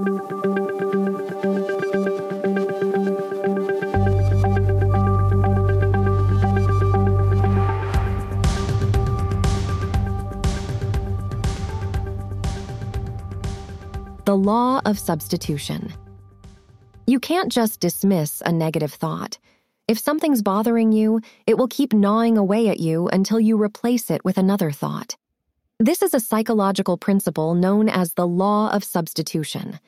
The law of substitution. You can't just dismiss a negative thought. If something's bothering you, it will keep gnawing away at you until you replace it with another thought. This is a psychological principle known as the law of substitution.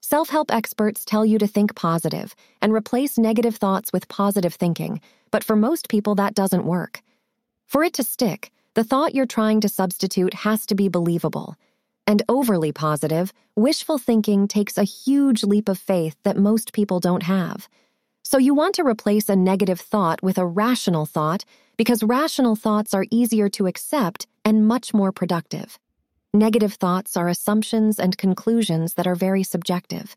Self help experts tell you to think positive and replace negative thoughts with positive thinking, but for most people, that doesn't work. For it to stick, the thought you're trying to substitute has to be believable. And overly positive, wishful thinking takes a huge leap of faith that most people don't have. So you want to replace a negative thought with a rational thought because rational thoughts are easier to accept and much more productive. Negative thoughts are assumptions and conclusions that are very subjective.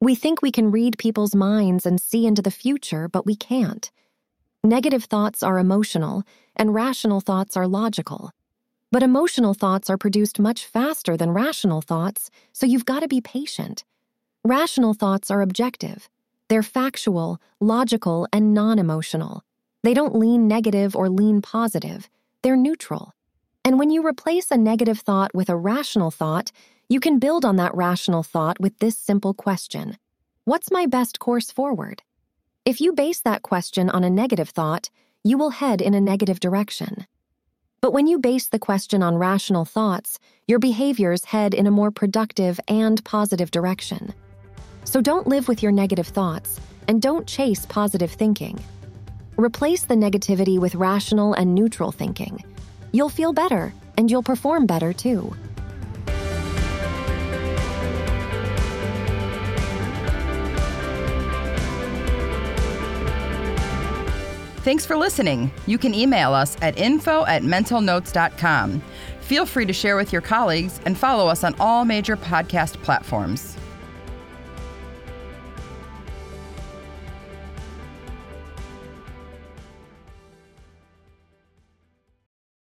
We think we can read people's minds and see into the future, but we can't. Negative thoughts are emotional, and rational thoughts are logical. But emotional thoughts are produced much faster than rational thoughts, so you've got to be patient. Rational thoughts are objective. They're factual, logical, and non emotional. They don't lean negative or lean positive, they're neutral. And when you replace a negative thought with a rational thought, you can build on that rational thought with this simple question What's my best course forward? If you base that question on a negative thought, you will head in a negative direction. But when you base the question on rational thoughts, your behaviors head in a more productive and positive direction. So don't live with your negative thoughts and don't chase positive thinking. Replace the negativity with rational and neutral thinking. You'll feel better and you'll perform better too. Thanks for listening. You can email us at info at mentalnotes.com. Feel free to share with your colleagues and follow us on all major podcast platforms.